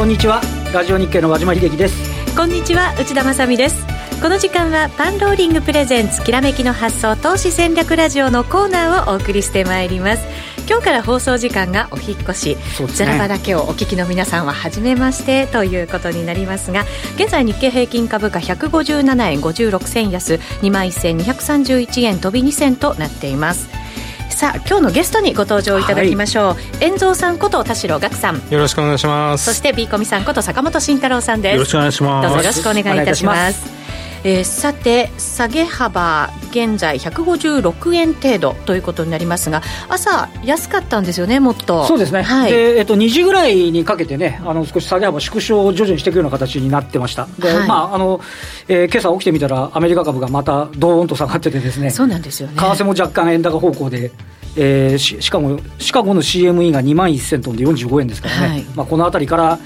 こんにちは。ラジオ日経の和島秀樹です。こんにちは内田まさです。この時間はパンローリングプレゼンツきらめきの発想投資戦略ラジオのコーナーをお送りしてまいります。今日から放送時間がお引越し、ね、ザラバだけをお聞きの皆さんは初めましてということになりますが現在日経平均株価157円56銭安2万1231円飛び2銭となっていますさあ今日のゲストにご登場いただきましょう、はい、遠蔵さんこと田代岳さん。よろしくお願いします。そしてビーコミさんこと坂本慎太郎さんです。よろしくお願いします。どうぞよろしくお願いいたします。えー、さて下げ幅現在156円程度ということになりますが朝安かったんですよねもっと。そうですね、はい、でえっと、2時ぐらいにかけてねあの少し下げ幅縮小を徐々にしていくような形になってました。で、はい、まああのえー、今朝起きてみたらアメリカ株がまたドーンと下がっててですね。そうなんですよね。為替も若干円高方向でえー、シカゴシカゴの CME が2万1000トンで45円ですからね、はい、まあ、この辺りから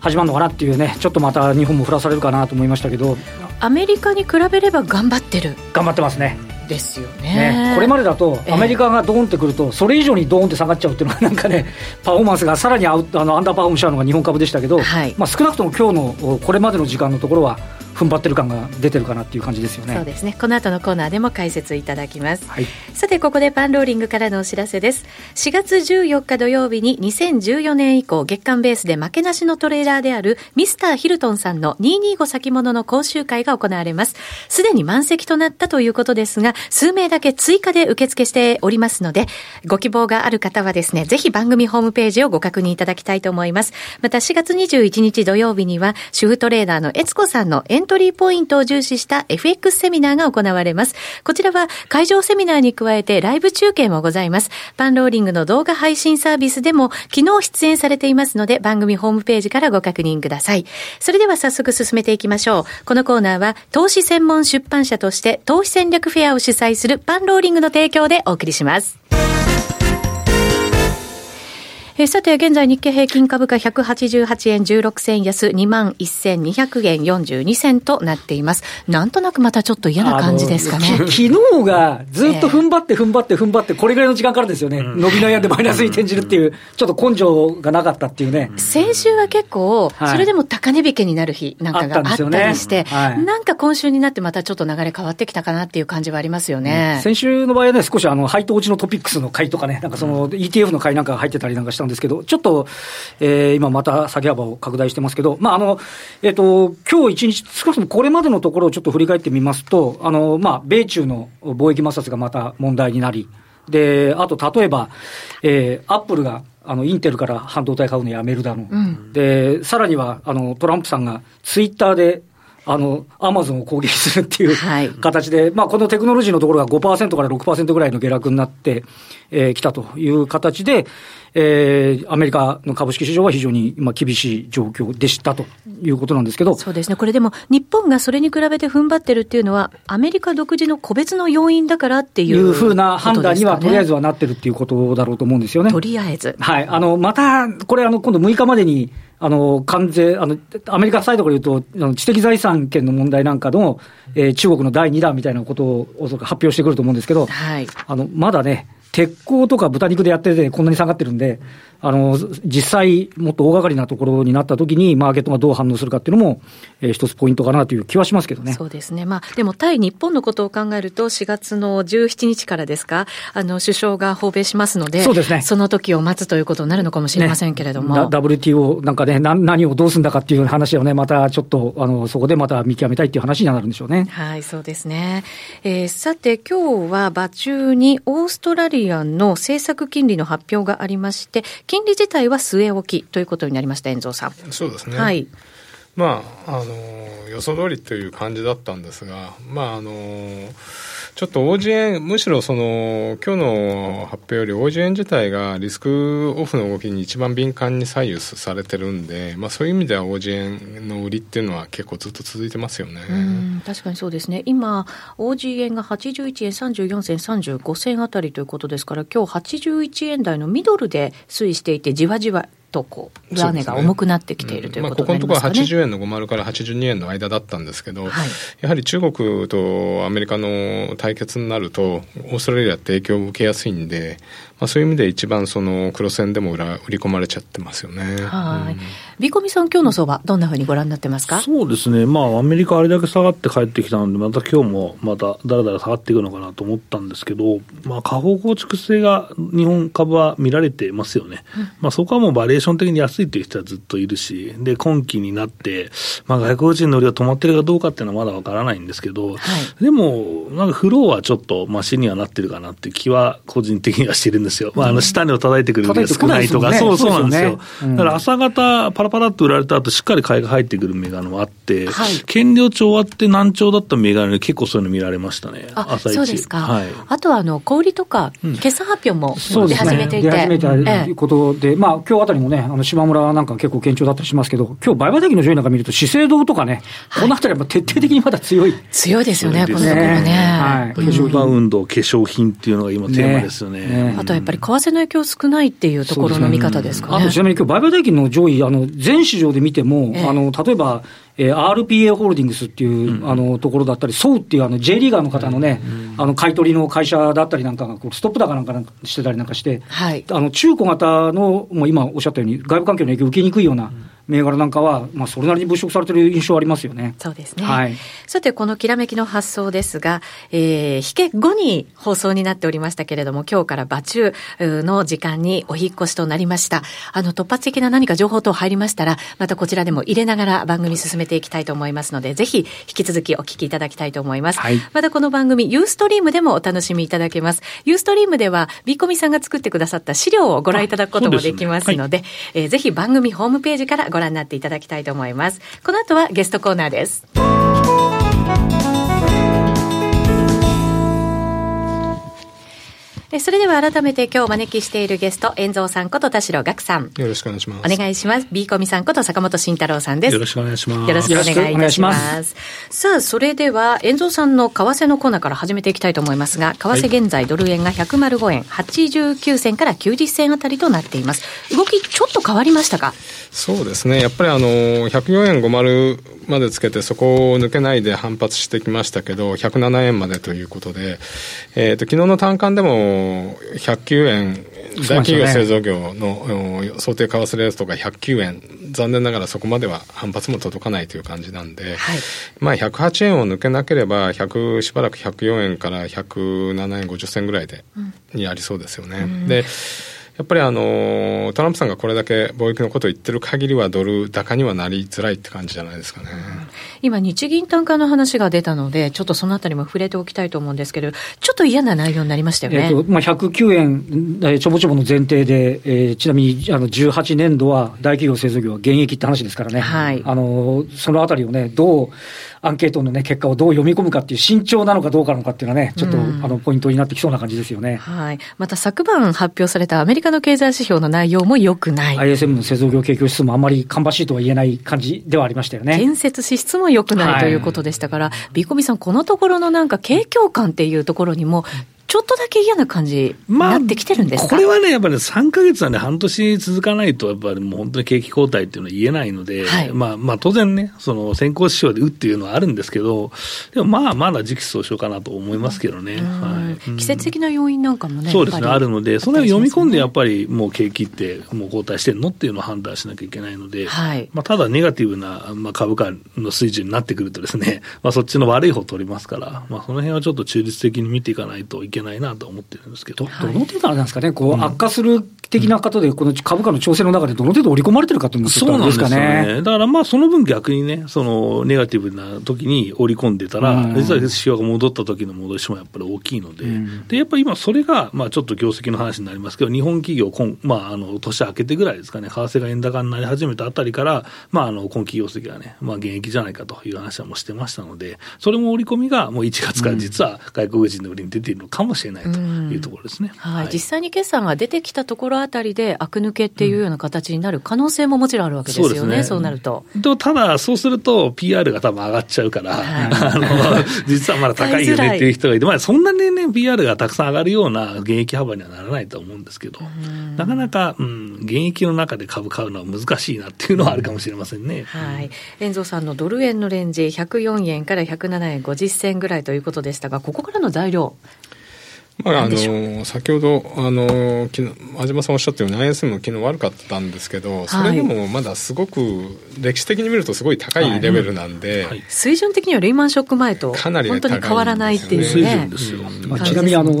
始まるのかなっていうね、ちょっとまた日本も降らされるかなと思いましたけど、アメリカに比べれば頑張ってる。頑張ってますね。ですよね、ね、これまでだと、アメリカがドーンってくると、それ以上にドーンって下がっちゃうっていうのは、なんかね、パフォーマンスがさらにアウあのアンダーパフォームしちゃうのが日本株でしたけど、はい、まあ、少なくとも今日のこれまでの時間のところは、踏ん張ってる感が出てるかなっていう感じですよね。そうですね。この後のコーナーでも解説いただきます、はい、さてここでパンローリングからのお知らせです。4月14日土曜日に2014年以降月間ベースで負けなしのトレーラーであるミスターヒルトンさんの225先物の講習会が行われます。すでに満席となったということですが数名だけ追加で受付しておりますのでご希望がある方はですねぜひ番組ホームページをご確認いただきたいと思います。また4月21日土曜日には主婦トレーダーのエツコさんのエンントリーポイントを重視した FX セミナーが行われます。こちらは会場セミナーに加えてライブ中継もございます。パンローリングの動画配信サービスでも昨日出演されていますので番組ホームページからご確認ください。それでは早速進めていきましょう。このコーナーは投資専門出版社として投資戦略フェアを主催するパンローリングの提供でお送りします。えー、さて、現在日経平均株価188円16銭安2万1200円42銭となっています。なんとなくまたちょっと嫌な感じですかね。昨日がずっと踏ん張って踏ん張って踏ん張って、これぐらいの時間からですよね。伸び悩んでマイナスに転じるっていう、ちょっと根性がなかったっていうね。先週は結構、それでも高値引けになる日なんかがあったりして、はい、なんか今週になってまたちょっと流れ変わってきたかなっていう感じはありますよね。うん、先週の場合はね、少しあの、配当落ちのトピックスの買いとかね、なんかその ETF の買いなんかが入ってたりなんかしたんですけど、ちょっと、えー、今また下げ幅を拡大してますけど、まあ、あの、えっ、ー、と、今日一日、少なくともこれまでのところをちょっと振り返ってみますと、あの、まあ、米中の貿易摩擦がまた問題になり、で、あと、例えば、えー、アップルが、あの、インテルから半導体買うのやめるだの。うん、で、さらには、あの、トランプさんがツイッターで、あの、アマゾンを攻撃するっていう形で、はい、まあ、このテクノロジーのところが5%から6%ぐらいの下落になってき、えー、たという形で、えー、アメリカの株式市場は非常に今厳しい状況でしたということなんですけど。そうですね。これでも、日本がそれに比べて踏ん張ってるっていうのは、アメリカ独自の個別の要因だからっていう、いうふうな判断には、とりあえずはなってるっていうことだろうと思うんですよね。とりあえず。はい。あの、また、これ、あの、今度6日までに、あの、関税、あの、アメリカサイドから言うと、あの知的財産権の問題なんかの、えー、中国の第2弾みたいなことを発表してくると思うんですけど、はい。あの、まだね、鉄鋼とか豚肉でやってて、こんなに下がってるんで、あの、実際、もっと大掛かりなところになったときに、マーケットがどう反応するかっていうのも、えー、一つポイントかなという気はしますけどね。そうですね。まあ、でも対日本のことを考えると、4月の17日からですか、あの、首相が訪米しますので、そうですね。その時を待つということになるのかもしれませんけれども。ね、WTO なんかね、な何をどうするんだかっていう話をね、またちょっと、あの、そこでまた見極めたいっていう話になるんでしょうね。はい、そうですね。えー、さて、今日は場中にオーストラリアの政策金利の発表がありまして、金利自体は据え置きということになりました、遠藤さん。そうですね。はい。まあ、あの、予想通りという感じだったんですが、まあ、あの、ちょっと OG 円、むしろその、今日の発表より OG 円自体がリスクオフの動きに一番敏感に左右されてるんで、まあそういう意味では OG 円の売りっていうのは結構ずっと続いてますよね。確かにそうですね。今、OG 円が81円34銭35銭あたりということですから、今日81円台のミドルで推移していて、じわじわとこう上値が重くなってきているということまあ、ここのところは80円の50から82円の間だったんですけど、はい、やはり中国とアメリカの対決になるとオーストラリアって影響を受けやすいんで、まあ、そういう意味で一番その黒線でも売ら売り込まれちゃってますよね。はい。ビコミさん、今日の相場、どんなふうにご覧になってますか？そうですね、まあ、アメリカあれだけ下がって帰ってきたので、また今日もまただらだら下がっていくのかなと思ったんですけど、まあ、下方構築性が日本株は見られてますよね。うん、まあ、そこはもうバリエーション的に安いという人はずっといるし、で、今期になって、まあ、外国人の売りが止まってるかどうかっていうのはまだわからないんですけど、はい、でも、なんかフローはちょっとマシにはなってるかなっていう気は個人的にはしてるんですよ。まあ、あの、下値を叩いてくる売りが少ないとか、ね、そうそうなんですよ。すよね、だから朝方、パラパラっと売られた後、しっかり買いが入ってくる銘柄もあって、はい、権量帳終わって難聴だった銘柄に結構そういうの見られましたね。朝一そうですか。はい、あとは、あの、小売とか、決算発表も出始めていて。出始めたということで、まあ、今日あたりもね、あの、島村なんか結構堅調だったりしますけど、今日売買的の上位なんか見ると、資生堂とかね、このあたりは徹底的にまだ強い。強いですよね、このところね。はい。インバウンド、化粧品っていうのが今テーマですよね。あとやっぱり為替の影響少ないっていうところの見方ですかね。あとちなみに今日売買代金の上位、あの、全市場で見ても、あの、例えば、えー、RPA ホールディングスっていう、うん、あのところだったり、ソウっていうあの J リーガーの方のね、うん、あの買い取りの会社だったりなんかがこう、ストップ高なんかしてたりなんかして、はい、あの中古型の、もう今おっしゃったように、外部環境の影響を受けにくいような、うん銘柄なんかは、まあ、それなりに物色されてる印象ありますよね。そうですね。はい。さて、このきらめきの発想ですが、えー、引け後に放送になっておりましたけれども、今日から場中の時間にお引越しとなりました。あの、突発的な何か情報等入りましたら、またこちらでも入れながら番組進めていきたいと思いますので、ぜひ引き続きお聞きいただきたいと思います。はい。またこの番組、ユーストリームでもお楽しみいただけます。ユーストリームでは、ビーコミさんが作ってくださった資料をご覧いただくこともできますので、でねはい、えー、ぜひ番組ホームページからご覧になっていただきたいと思います。この後はゲストコーナーです。それでは改めて今日お招きしているゲスト、遠蔵さんこと田代岳さん。よろしくお願いします。お願いします。ビーコミさんこと坂本慎太郎さんです。よろしくお願いします。よろしくお願いいたします。さあ、それでは、遠蔵さんの為替のコーナーから始めていきたいと思いますが、為替現在ドル円が105円89銭から90銭あたりとなっています。動きちょっと変わりましたか？そうですね。やっぱりあの、104円50までつけてそこを抜けないで反発してきましたけど107円までということで、えーと、昨日の単管でも109円大企業製造業の想定為替レートが109円残念ながらそこまでは反発も届かないという感じなんで、はい、まあ108円を抜けなければ100しばらく104円から107円50銭ぐらいで、にありそうですよね。うん、でやっぱりあのトランプさんがこれだけ貿易のことを言ってる限りはドル高にはなりづらいって感じじゃないですかね。今、日銀単価の話が出たので、ちょっとそのあたりも触れておきたいと思うんですけど、ちょっと嫌な内容になりましたよね。えーとまあ、109円、えー、ちょぼちょぼの前提で、えー、ちなみにあの18年度は大企業製造業は現役って話ですからね、はい、あのそのあたりをね、どうアンケートの、ね、結果をどう読み込むかっていう、慎重なのかどうかなのかっていうのはね、ちょっと、あのポイントになってきそうな感じですよね、はい、また昨晩発表されたアメリカの経済指標の内容もよくない。ISM の製造業景況指数もあんまり芳しいとは言えない感じではありましたよね。建設支出もよくない、ということでしたから、ビコミさん、このところのなんか景況感っていうところにも、ちょっとだけ嫌な感じになってきてるんですか、まあ、これはね、やっぱり、ね、3か月はね、半年続かないと、やっぱりもう本当に景気後退っていうのは言えないので、はい、まあ、まあ、当然ね、その先行指標で打っていうのはあるんですけど、でもまあ、まだ時期尚早かなと思いますけどね。はい、季節的な要因なんかもね、そうですね、あるので、その辺読み込んで、やっぱりもう景気ってもう後退してるのっていうのを判断しなきゃいけないので、はい、まあ、ただネガティブな、まあ、株価の水準になってくるとですね、まあ、そっちの悪い方を取りますから、まあ、その辺はちょっと中立的に見ていかないといけないなと思ってるんですけど。どの程度なんですかね、こう、悪化する的な方で、この株価の調整の中でどの程度織り込まれてるかというのそうなんですかね。だからまあ、その分逆にね、そのネガティブな時に織り込んでたら、うん、実は指標が戻った時の戻しもやっぱり大きいので、うん、でやっぱり今、それが、まあ、ちょっと業績の話になりますけど、日本企業今、まあ、あの年明けてぐらいですかね、為替が円高になり始めたあたりから、まあ、あの今期業績がね、まあ、現役じゃないかという話はもしてましたので、それも織り込みがもう1月から実は外国人の売りに出ているのかもしれないというところですね。はい、実際に決算が出てきたところあたりで、悪抜けっていうような形になる可能性ももちろんあるわけですよね、そうねそうなると。とただ、そうすると、PR が多分上がっちゃうから、はい、あの実はまだ高いよねっていう人がいて、まあ、そんなにね、PR がたくさん上がるような現役幅にはならないと思うんですけど、なかなか、うん、現役の中で株買うのは難しいなっていうのはあるかもしれませんね。はい。遠藤さんのドル円のレンジ、104円から107円50銭ぐらいということでしたが、ここからの材料、まあ、あの先ほどあの昨日安島さんおっしゃったように ISM も昨日悪かったんですけど、それでもまだすごく歴史的に見るとすごい高いレベルなんで、はいはい、水準的にはレイマンショック前とかなり、本当に変わらないっていうね。水準ですよ、まあ、ちなみにあの、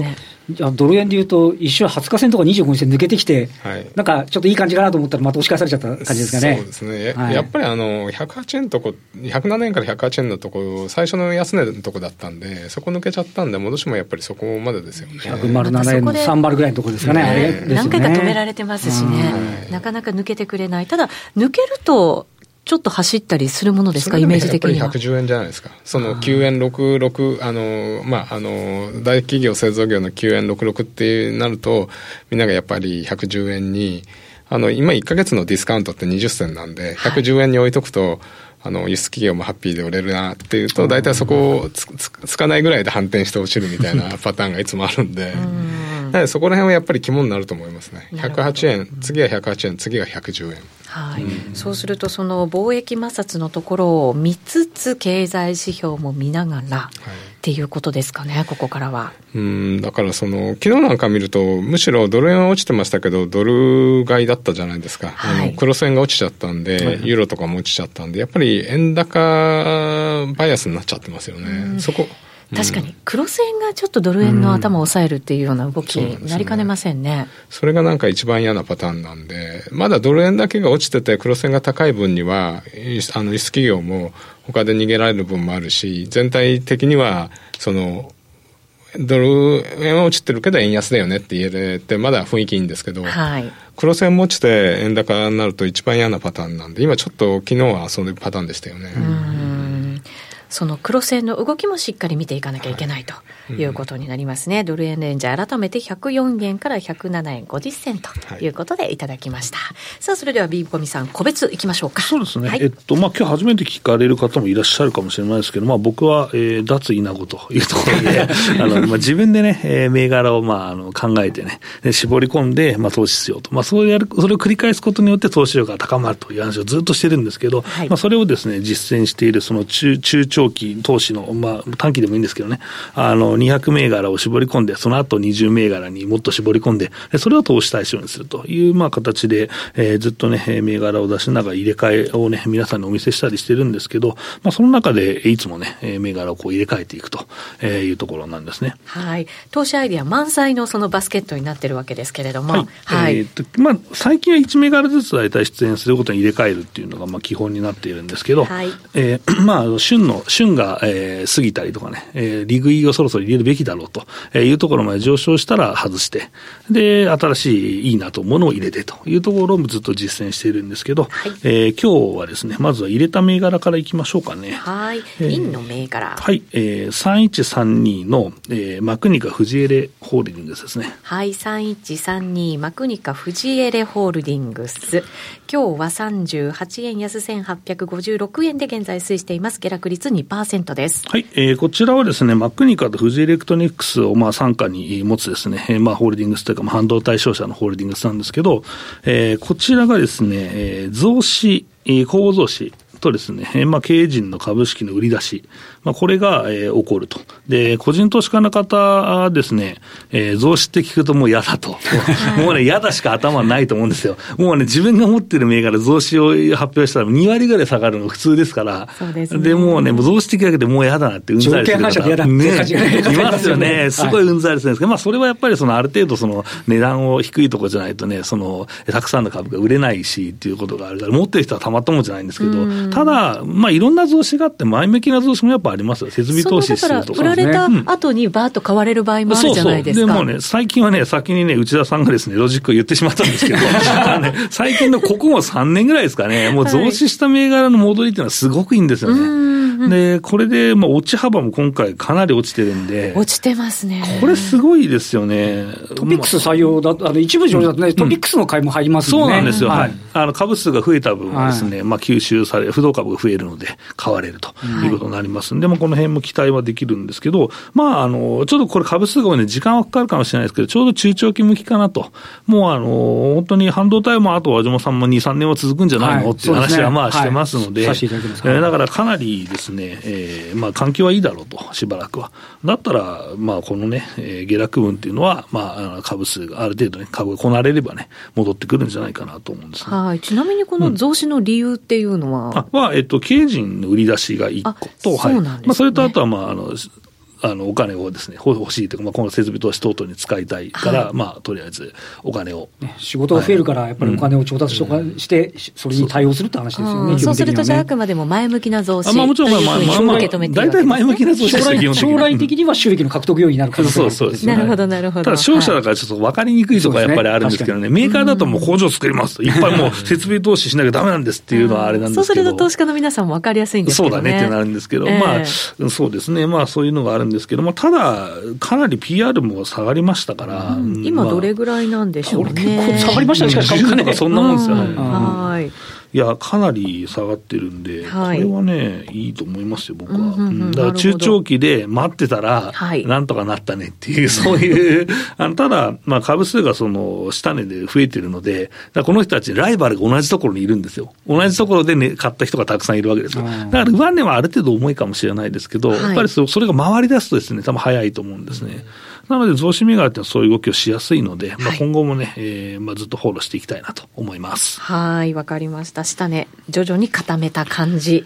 ドル円でいうと、一瞬20日線とか25日線抜けてきて、はい、なんかちょっといい感じかなと思ったら、また押し返されちゃった感じですかね。そうですね、はい、やっぱりあの108円とこ、107円から108円のとこ、最初の安値のとこだったんで、そこ抜けちゃったんで、戻しもやっぱりそこまでですよね。107円の3バルぐらいのところですかね、ね何回か止められてますしね、なかなか抜けてくれない、ただ、抜けると、ちょっと走ったりするものですか、イメージ的には。やっぱり110円じゃないですか。その9円66、あの、まあ、あの、大企業製造業の9円66ってなると、みんながやっぱり110円に、あの、今1か月のディスカウントって20銭なんで、110円に置いとくと、はいあの、輸出企業もハッピーで売れるなっていうと、大体そこをつつかないぐらいで反転して落ちるみたいなパターンがいつもあるんで、なのでそこら辺はやっぱり肝になると思いますね。108円、次は108円、次が110円。はい、うん、そうすると、その貿易摩擦のところを見つつ、経済指標も見ながら、はい、っていうことですかね、ここからは。うん。だからその、昨日なんか見ると、むしろドル円は落ちてましたけど、ドル買いだったじゃないですか、はい、あのクロス円が落ちちゃったんで、はい、ユーロとかも落ちちゃったんで、やっぱり円高バイアスになっちゃってますよね。そこ確かに、クロス円がちょっとドル円の頭を抑えるっていうような動きになりかねませんね。うんそね、それがなんか一番嫌なパターンなんで、まだドル円だけが落ちてて、クロス円が高い分には、あの輸出企業も他で逃げられる分もあるし、全体的には、その、ドル円は落ちてるけど円安だよねって言えれて、まだ雰囲気いいんですけど、はい、クロス円も落ちて円高になると一番嫌なパターンなんで、今ちょっと昨日はそういうパターンでしたよね。その黒線の動きもしっかり見ていかなきゃいけないということになりますね。はいうん、ドル円レンジ改めて104円から107円50銭ということでいただきました。はい、さあ、それではビーコミさん、個別いきましょうか。そうですね。はい、えっと、まあ、今日初めて聞かれる方もいらっしゃるかもしれないですけど、まあ、僕は、えー、脱稲子というところで、あの、まあ、自分でね、えー、銘柄を、まあ、あの、考えてね、絞り込んで、まあ、投資しようと。まあ、そうやる、それを繰り返すことによって投資力が高まるという話をずっとしてるんですけど、はい、まあ、それをですね、実践している、その中、中長期投資のまあ、短期でもいいんですけどね、あの、200銘柄を絞り込んで、その後20銘柄にもっと絞り込んで、それを投資対象にするという、まあ、形で、えー、ずっとね、銘柄を出しながら入れ替えをね、皆さんにお見せしたりしてるんですけど、まあ、その中で、いつもね、銘柄をこう入れ替えていくというところなんですね。はい。投資アイディア満載のそのバスケットになってるわけですけれども、はい。はい、えー、とまあ、最近は1銘柄ずつ大体出演することに入れ替えるっていうのが、まあ、基本になっているんですけど、はい。えー、まあ、旬の、旬が、えーえー、過ぎたりとかね、えー、利食いをそろそろ入れるべきだろうというところまで上昇したら外して、で、新しいいいなと思うものを入れてというところもずっと実践しているんですけど、はい、えー、今日はですね、まずは入れた銘柄からいきましょうかね。はい。えー、の銘柄。はい。えー、3132の、えー、マクニカフジエレホールディングスですね。はい。3132マクニカフジエレホールディングス。今日は38円安1856円で現在推移しています。下落率2%です。はい、えー、こちらはですね、マックニカとフジエレクトニックスをまあ傘下に持つですね、まあホールディングスというか、まあ、半導体商社のホールディングスなんですけど、えー、こちらがですね、えー、増資、公募増資とですね、まあ、経営陣の株式の売り出し、まあ、これが、えー、起こると。で、個人投資家の方ですね、えー、増資って聞くともう嫌だと。もうね、嫌だしか頭ないと思うんですよ。もうね、自分が持ってる銘柄増資を発表したら2割ぐらい下がるのが普通ですから。そうです、ね、で、もうね、増資的だけでもう嫌だなってうんざりする方。ね、いますよね。すごいうんざりするんですけど、まあ、それはやっぱりそのある程度その値段を低いところじゃないとね、その、たくさんの株が売れないしっていうことがあるから、持ってる人はたまったもんじゃないんですけど、ただ、まあ、いろんな増資があって、前向きな増資もやっぱありますよ。設備投資するとか、ね。売られた後にバーッと買われる場合もあるじゃないですか。そうそうでもね、最近はね、先にね、内田さんがですね、ロジックを言ってしまったんですけど、ね、最近のここも3年ぐらいですかね、もう増資した銘柄の戻りっていうのはすごくいいんですよね。で、これで、まあ、落ち幅も今回かなり落ちてるんで。落ちてますね。これすごいですよね。トピックス採用だ、あの、一部上だとね、トピックスの買いも入りますね。そうなんですよ。はい。あの株数が増えた分はですね、はい、まあ、吸収され、不動株が増えるので、買われるということになりますんで、はい、まあ、この辺も期待はできるんですけど、まあ、あの、ちょっとこれ株数がね、時間はかかるかもしれないですけど、ちょうど中長期向きかなと。もう、あの、本当に半導体もあと和島さんも2、3年は続くんじゃないの、っていう話はまあしてますので、えー、だからかなりですね、えー、まあ、環境はいいだろうと、しばらくは。だったら、まあ、このね、えー、下落分っていうのは、まあ、株数がある程度ね、株がこなれればね、戻ってくるんじゃないかなと思うんです、ね、はい。ちなみにこの増資の理由っていうのは、うん、あは、えっと、経営陣の売り出しが1個と、はい。まあ、それとあとは、まあ、あの、あのお金をですね欲しいというか、まあ、この設備投資等々に使いたいから、はい、まあ、とりあえずお金を、ね、仕事が増えるから、やっぱりお金を調達し,、うん、して、それに対応するって話ですよね、うそうすると、じゃあ、あくまでも前向きな増資まあ、もちろん、まあ、まあ、まあ、大体前向きな増資将来将来的には。収益の獲得要因になる可能性そうです、なるほど、なるほど。ただ、消費者だからちょっと分かりにくいとかやっぱりあるんですけどね、メーカーだともう工場作りますと、いっぱいもう設備投資しなきゃだめなんですっていうのはあれなんですけど、そうすると投資家の皆さんも分かりやすいんですけど、ね、そうだねってなるんですけど、まあ、そうですね、まあ、そういうのがあるんですけども、ただ、かなり PR も下がりましたから、うん、今、どれぐらいなんでしょうね。結構下がりましたね、しかし、そんなもんですよね。はいいや、かなり下がってるんで、はい、これはね、いいと思いますよ、僕は。うんうんうん、だから中長期で待ってたら、なんとかなったねっていう、そういうあの、ただ、まあ、株数がその、下値で増えてるので、この人たち、ライバルが同じところにいるんですよ。同じところで、ね、買った人がたくさんいるわけですよ。だから、上値はある程度重いかもしれないですけど、はい、やっぱりそれが回り出すとですね、多分早いと思うんですね。うんなので、増資銘柄ってそういう動きをしやすいので、まあ、今後もね、はい、えー、まあ、ずっとフォローしていきたいなと思います。はい、わかりました。下値、徐々に固めた感じ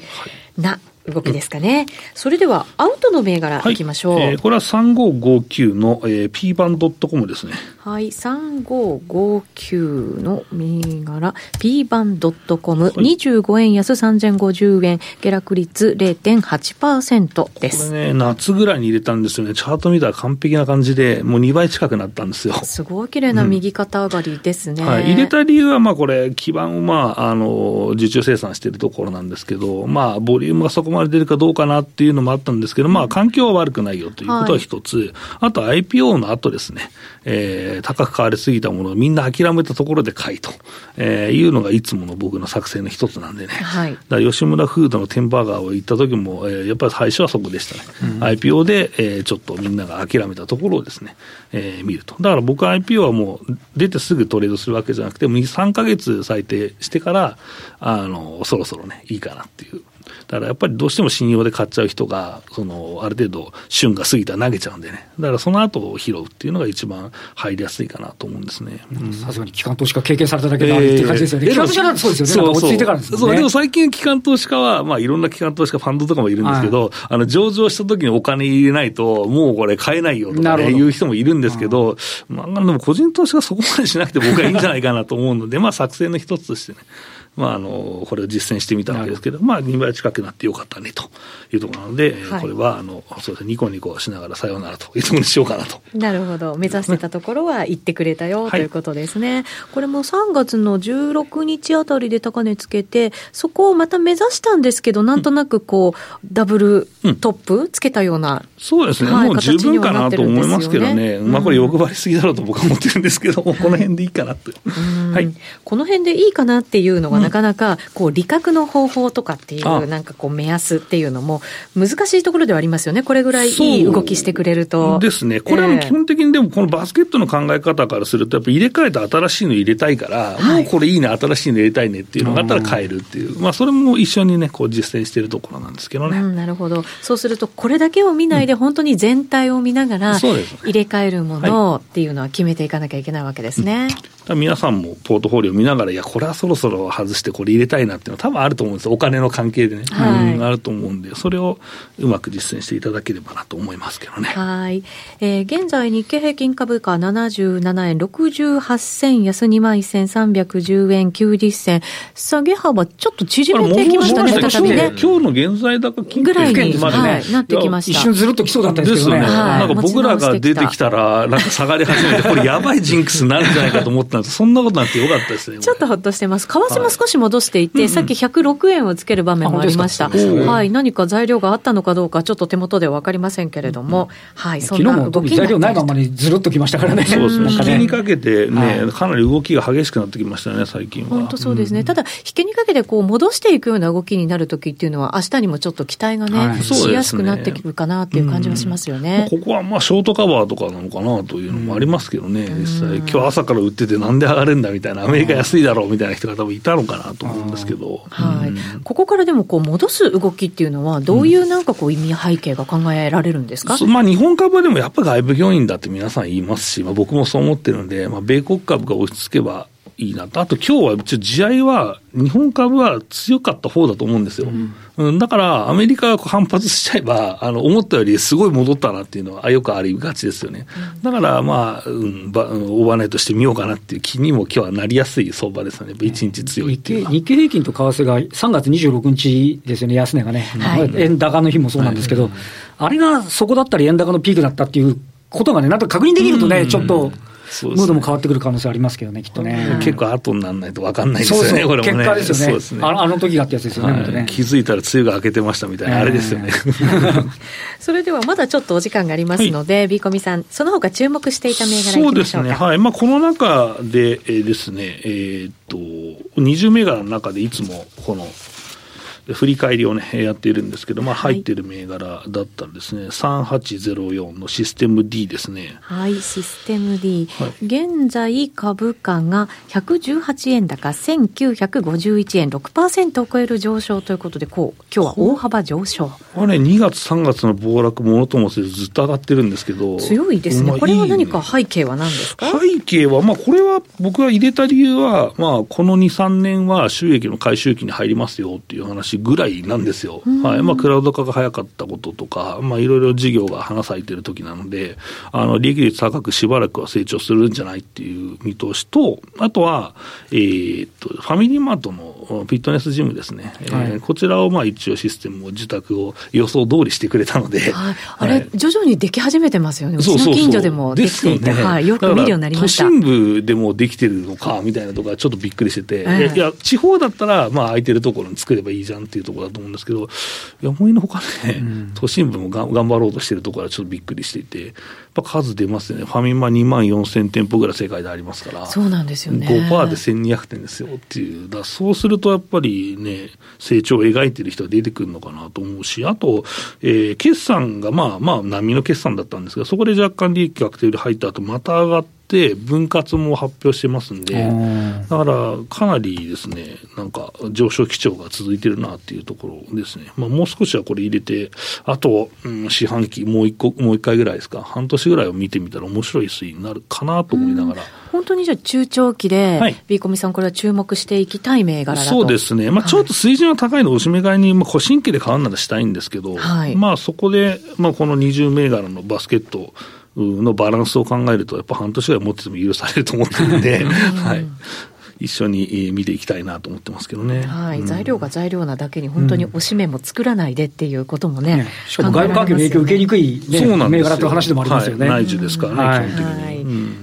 な動きですかね。それでは、アウトの銘柄いきましょう。はい、えー、これは3559の、えー、p バンドットコムですね。はい、3559の銘柄、p バンドットコム、はい、25円安3050円、下落率0.8%です。これね、夏ぐらいに入れたんですよね。チャート見たら完璧な感じで、もう2倍近くなったんですよ。すごい綺麗な右肩上がりですね。うん、はい、入れた理由は、まあこれ、基盤をまあ、あの、受注生産しているところなんですけど、まあ、ボリュームがそこまで出るかどうかなっていうのもあったんですけど、まあ、環境は悪くないよということは一つ、はい、あと IPO の後ですね、えー、高く買われすぎたものをみんな諦めたところで買いと、えー、いうのがいつもの僕の作戦の一つなんでね、はい、だから吉村フードのテンバーガーを行った時も、えー、やっぱり最初はそこでしたね、うん、IPO で、えー、ちょっとみんなが諦めたところをですね、えー、見ると。だから僕は IPO はもう出てすぐトレードするわけじゃなくて、2、3か月最低してから、あの、そろそろね、いいかなっていうだからやっぱりどうしても信用で買っちゃう人が、そのある程度、旬が過ぎたら投げちゃうんでね、だからその後を拾うっていうのが一番入りやすいかなと思うんですね。さすがに機関投資家経験されただけであるって感じですよね。えー、機関投資家そうですよね。落ち着いてからですね。そう、でも最近機関投資家は、まあいろんな機関投資家、ファンドとかもいるんですけど、はい、あの上場した時にお金入れないと、もうこれ買えないよとかね、いう人もいるんですけど、まあでも個人投資家そこまでしなくて僕はいいんじゃないかなと思うので、まあ作戦の一つとしてね。まあ、あのこれを実践してみたわけですけど、まあ、2倍近くなってよかったねというところなので、はい、これはあのそうですね、ニコニコしながらさようならというところにしようかなと。なるほど、目指してたところは行ってくれたよ、ということですね。これも3月の16日あたりで高値つけて、そこをまた目指したんですけど、なんとなくこう、ダブルトップつけたような、そうですね、はい、もう十分かなと思いますけどね、まあ、これ、欲張りすぎだろうと僕は思ってるんですけど、この辺でいいかなと。はい、この辺でいいかなっていうのが、なかなかこう利確の方法とかっていう、なんかこう、目安っていうのも、難しいところではありますよね、これぐらいいい動きしてくれると。ですね、これは基本的にでも、このバスケットの考え方からすると、やっぱり入れ替えて新しいの入れたいから、はい、もうこれいいね、新しいの入れたいねっていうのがあったら変えるっていう、まあ、それも一緒にね、こう実践しているところなんですけどね。うん、なるほど、そうすると、これだけを見ないで、本当に全体を見ながら、入れ替えるものっていうのは決めていかなきゃいけないわけですね。うん、皆さんもポートフォリオ見ながら、いや、これはそろそろ外して、これ入れたいなっていうのは、多分あると思うんですお金の関係でね、はい、うん、あると思うんで、それをうまく実践していただければなと思いますけどね。はい。えー、現在、日経平均株価77円68銭安2万1310円90銭。下げ幅ちょっと縮めてきましたね、再びね。今日の現在高金ぐらいに、はい、なってきました。一瞬ずるっときそうだったんですけどね。ね。はい、なんか僕らが出てきたら、なんか下がり始めて、これやばいジンクスになるんじゃないかと思ったんですそんなことなってよかったですね。ちょっとほっとしてます。為替も少し戻していて、さっき106円をつける場面もありました。はい、何か材料があったのかどうか、ちょっと手元では分かりませんけれども、はい、そんな動き材料ないままにずるっときましたからね。そうですね。引けにかけてね、かなり動きが激しくなってきましたね、最近は。本当そうですね。ただ、引けにかけてこう戻していくような動きになるときっていうのは、明日にもちょっと期待がね、しやすくなってくるかなっていう感じはしますよね。ここはまあショートカバーとかなのかなというのもありますけどね、実際、今日朝から売ってて、なんで上がるんだみたいな、アメリカ安いだろうみたいな人が多分いたのかなと思うんですけど。はい。ここからでもこう戻す動きっていうのは、どういうなんかこう意味背景が考えられるんですか、まあ日本株はでもやっぱ外部要因だって皆さん言いますし、まあ僕もそう思ってるんで、まあ米国株が落ち着けば、いいなと。あと今日は、地合いは、日本株は強かった方だと思うんですよ。うん、だから、アメリカが反発しちゃえば、あの、思ったよりすごい戻ったなっていうのは、よくありがちですよね。だから、まあ、うん、ば、オーバーナイトしてみようかなっていう気にも今日はなりやすい相場ですよね。一日強いっていう日経平均と為替が3月26日ですよね、安値がね。はい、円高の日もそうなんですけど、はい、あれがそこだったり円高のピークだったっていうことがね、なんか確認できるとね、ちょっと、ムードも変わってくる可能性ありますけどね、きっとね。結構後にならないと分かんないですよね、これもね。結果ですよね。すね。あの時がってやつですよね、はい、ね。気づいたら梅雨が明けてましたみたいな、あれですよね。それではまだちょっとお時間がありますので、はい、ビーコミさん、その他注目していた銘柄そうですね、はい。まあ、この中で、えー、ですね、えー、っと、20銘柄の中でいつもこの、振り返りをね、やっているんですけど、まあ、入っている銘柄だったらですね、はい、3804のシステム D ですね。はい、システム D。はい、現在株価が118円高、1951円、6%を超える上昇ということで、こう、今日は大幅上昇。あれ、2月、3月の暴落ものともせずずっと上がってるんですけど。強いですね。まあ、これは何か背景は何ですか？背景は、まあ、これは僕が入れた理由は、まあ、この2、3年は収益の回収期に入りますよっていう話ぐらいなんですよ。はいまあ、クラウド化が早かったこととか、まあ、いろいろ事業が花咲いてる時なので、あの利益率高くしばらくは成長するんじゃないっていう見通しと、あとは、えー、っと、ファミリーマートのフィットネスジムですね、はい、えー、こちらをまあ一応システムを自宅を予想通りしてくれたので、はい、あれ、はい、徐々にでき始めてますよね、うちの近所でもできていて、ね、はい、よく見るようになりました。都心部でもできてるのかみたいなところはちょっとびっくりしてて、えー、いや、地方だったら、まあ、空いてるところに作ればいいじゃんっていうところだと思うんですけど、いや、思いのほかね、うん、都心部もが頑張ろうとしてるところはちょっとびっくりしていて、ぱ数出ますね、ファミマ2万4000店舗ぐらい世界でありますから、そうなんですよね。5%で1200点ですよっていう、だそうするするとやっぱりね、成長を描いてる人が出てくるのかなと思うし、あと、えー、決算がまあまあ、波の決算だったんですが、そこで若干利益確定で入った後また上が、って分割も発表してますんで、だからかなりですね、なんか上昇基調が続いてるなっていうところですね。まあ、もう少しはこれ入れて、あと、うん、四半期もう一個、もう一回ぐらいですか、半年ぐらいを見てみたら面白い推移になるかなと思いながら。本当にじゃあ中長期で、はい、ビーコミさん、これは注目していきたい銘柄そうですね。まあ、ちょっと水準は高いのを締め買いに、まあ、新規で買うならしたいんですけど、はい、まあ、そこで、まあ、この20銘柄のバスケット、のバランスを考えると、やっぱ半年ぐらい持ってても許されると思ってるんで、はい。一緒に見ていきたいなと思ってますけどね。はい、うん、材料が材料なだけに、本当におしめも作らないでっていうこともね。ねしかも外部環境の影響を受けにくい、ね、そうなん銘柄という話でもありますよね。はい、内需ですからね、はい、基本的に。はい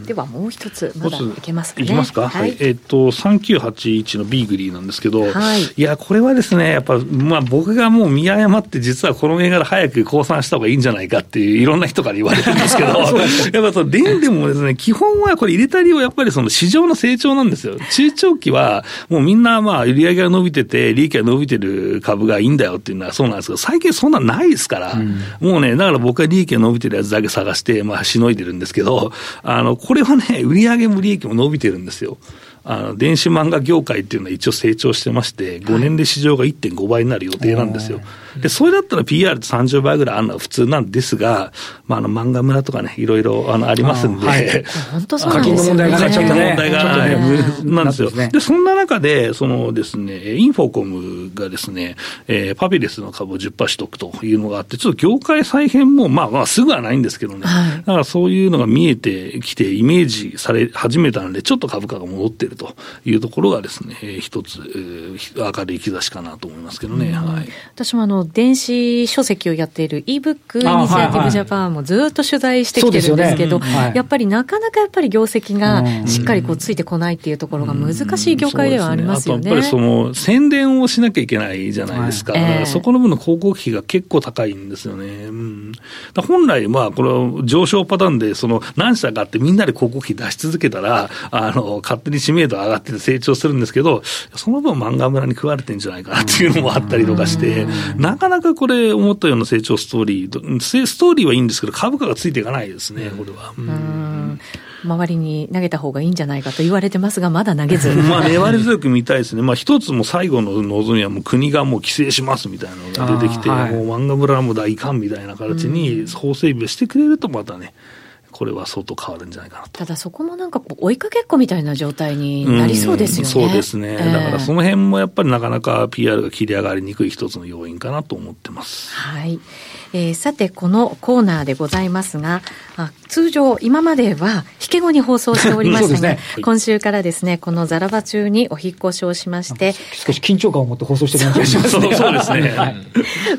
ではもう一つ、まだいけますか、ね、いきますか、はい、えっ、と、3981のビーグリーなんですけど、はい、いや、これはですね、やっぱ、まあ、僕がもう見誤って、実はこの銘柄早く降参した方がいいんじゃないかっていう、いろんな人から言われるんですけど、やっぱその、でもですね、基本はこれ入れた理由はやっぱりその市場の成長なんですよ。中長期は、もうみんなまあ、売り上げが伸びてて、利益が伸びてる株がいいんだよっていうのはそうなんですけど、最近そんなないですから、うん、もうね、だから僕は利益が伸びてるやつだけ探して、まあ、しのいでるんですけど、あの、これはね、売り上げも利益も伸びてるんですよ。あの電子漫画業界っていうのは一応成長してまして、5年で市場が1.5倍になる予定なんですよ。はいで、それだったら PR って30倍ぐらいあるのは普通なんですが、まあ、あの、漫画村とかね、いろいろ、あの、ありますんで、はい、本当そうですね。課金の問題がちょっとね、問題が、ね、なんですよ。で、そんな中で、そのですね、インフォコムがですね、えー、パビレスの株を10%取得というのがあって、ちょっと業界再編も、まあまあ、すぐはないんですけどね、はい、だからそういうのが見えてきて、イメージされ始めたので、ちょっと株価が戻ってるるというところがですね、えー、一つ、えー、明るい兆しかなと思いますけどね。はい、私もあの、電子書籍をやっている ebook イニシアティブジャパンもずっと取材してきてるんですけど、やっぱりなかなかやっぱり業績がしっかりこうついてこないっていうところが難しい業界ではありますよね。ね。やっぱりその宣伝をしなきゃいけないじゃないですか。はいえ。ー、そこの分の広告費が結構高いんですよね。うん、本来、まあ、これは上昇パターンで、その何社かってみんなで広告費出し続けたら、あの、勝手に知名度上がって成長するんですけど、その分漫画村に食われてんじゃないかなっていうのもあったりとかして、なかなかこれ、思ったような成長ストーリー、ストーリーはいいんですけど、株価がついていかないですね、これは。うん周りに投げた方がいいんじゃないかと言われてますが、まだ投げず。まあ、粘り強く見たいですね。まあ、一つも最後の望みはもう国がもう規制しますみたいなのが出てきて、はい、もう漫画村も大歓みたいな形に法整備をしてくれるとまたね、これは相当変わるんじゃないかなと。ただそこもなんか追いかけっこみたいな状態になりそうですよね。そうですね、えー、だからその辺もやっぱりなかなか PR が切り上がりにくい一つの要因かなと思ってます。はい。えー、さて、このコーナーでございますが、あ通常、今までは引け後に放送しておりましたが、ねはい、今週からですね、このザラバ中にお引越しをしまして、少し緊張感を持って放送してる気がしますね。そうですね。はい、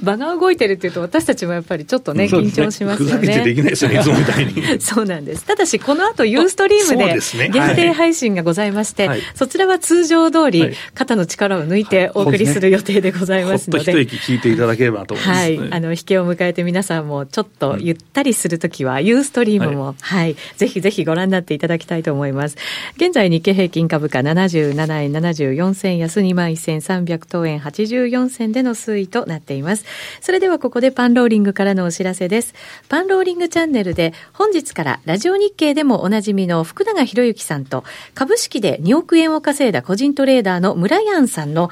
場が動いてるっていうと、私たちもやっぱりちょっとね、緊張しますよね。できないですよね、いつもみたいに。そうなんです。ただし、この後、ユーストリームで限定配信がございまして、はい、そちらは通常通り、肩の力を抜いてお送りする予定でございますので。ほっと一息聞いていただければと思います、はい。あの、引けを迎えて皆さんもちょっとゆったりするときは、ユーストリームも、はい、はい、ぜひぜひご覧になっていただきたいと思います。現在、日経平均株価77円74銭安2万1300等円84銭での推移となっています。それではここでパンローリングからのお知らせです。パンローリングチャンネルで本日からラジオ日経でもおなじみの福永博之さんと株式で2億円を稼いだ個人トレーダーの村ヤンさんの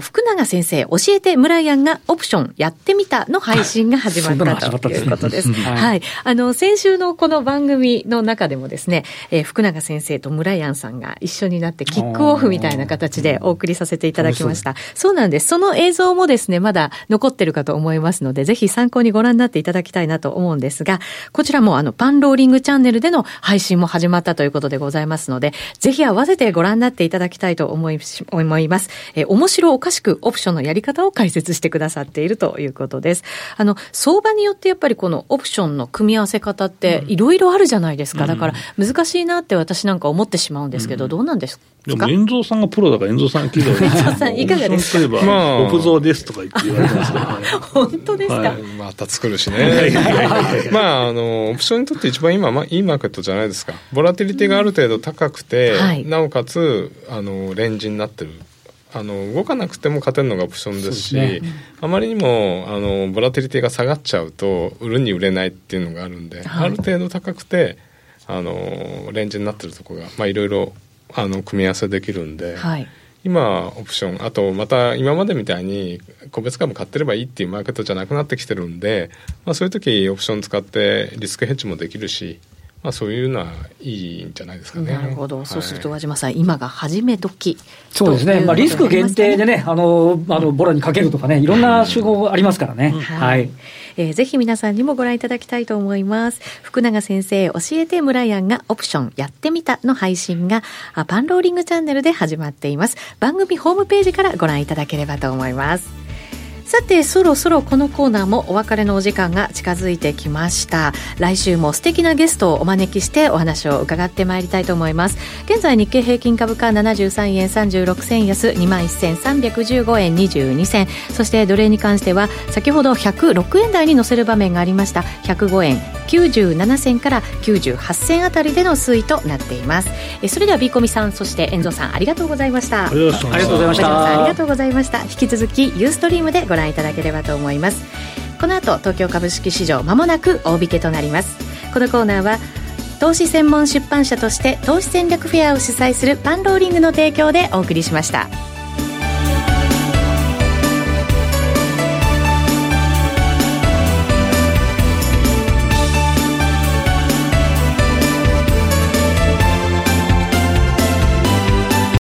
福永先生教えて村ヤンがオプションやってみたの配信が始まったということです。はい。あの、先週のこの番組の中でもですね、えー、福永先生と村ンさんが一緒になってキックオフみたいな形でお送りさせていただきました。そうなんです。その映像もですね、まだ残ってるかと思いますので、ぜひ参考にご覧になっていただきたいなと思うんですが、こちらもあの、パンローリングチャンネルでの配信も始まったということでございますので、ぜひ合わせてご覧になっていただきたいと思い思います。えー、面白おかしくオプションのやり方を解説してくださっているということです。あの、相場によってやっぱりこのオプションの組み合わせ方っていろいろあるじゃないですか。だから難しいなって私なんか思ってしまうんですけど、どうなんですか？でも、遠蔵さんがプロだから、遠蔵さん聞いたら、遠蔵さん、いかがですか、まあ、オプゾですとか言って言われてますけど、本当ですか、はい、また作るしね、まあ、あのオプションにとって一番今、まあ、いいマーケットじゃないですか、ボラティリティがある程度高くて、うんはい、なおかつあのレンジになってる。あの動かなくても勝てるのがオプションですし、ね、あまりにもあのボラティリティが下がっちゃうと売るに売れないっていうのがあるんで、はい、ある程度高くてあのレンジになってるところが、まあ、いろいろあの組み合わせできるんで、はい、今オプションあとまた今までみたいに個別株買ってればいいっていうマーケットじゃなくなってきてるんで、まあ、そういう時オプション使ってリスクヘッジもできるしまあ、そういうのはいいんじゃないですかね。なるほど、そうすると和島さん、今が初め時そうですね、まあ、リスク限定でね、あのあのボラにかけるとかね、いろんな手法ありますからね。はい、えー、ぜひ皆さんにもご覧いただきたいと思います。福永先生、教えて村やんがオプションやってみたの配信が、パンローリングチャンネルで始まっています。番組ホームページからご覧いただければと思います。さてそろそろこのコーナーもお別れのお時間が近づいてきました。来週も素敵なゲストをお招きしてお話を伺ってまいりたいと思います。現在日経平均株価73円36銭安2万1315円22銭。そして奴隷に関しては先ほど106円台に乗せる場面がありました。105円97銭から98銭あたりでの推移となっています。えそれではビーコミさんそして遠藤さんありがとうございました。ありがとうございました。ありがとうございました。引き続きユーストリームでご覧いただければと思いますこの後東京株式市場まもなく大引けとなりますこのコーナーは投資専門出版社として投資戦略フェアを主催するパンローリングの提供でお送りしました。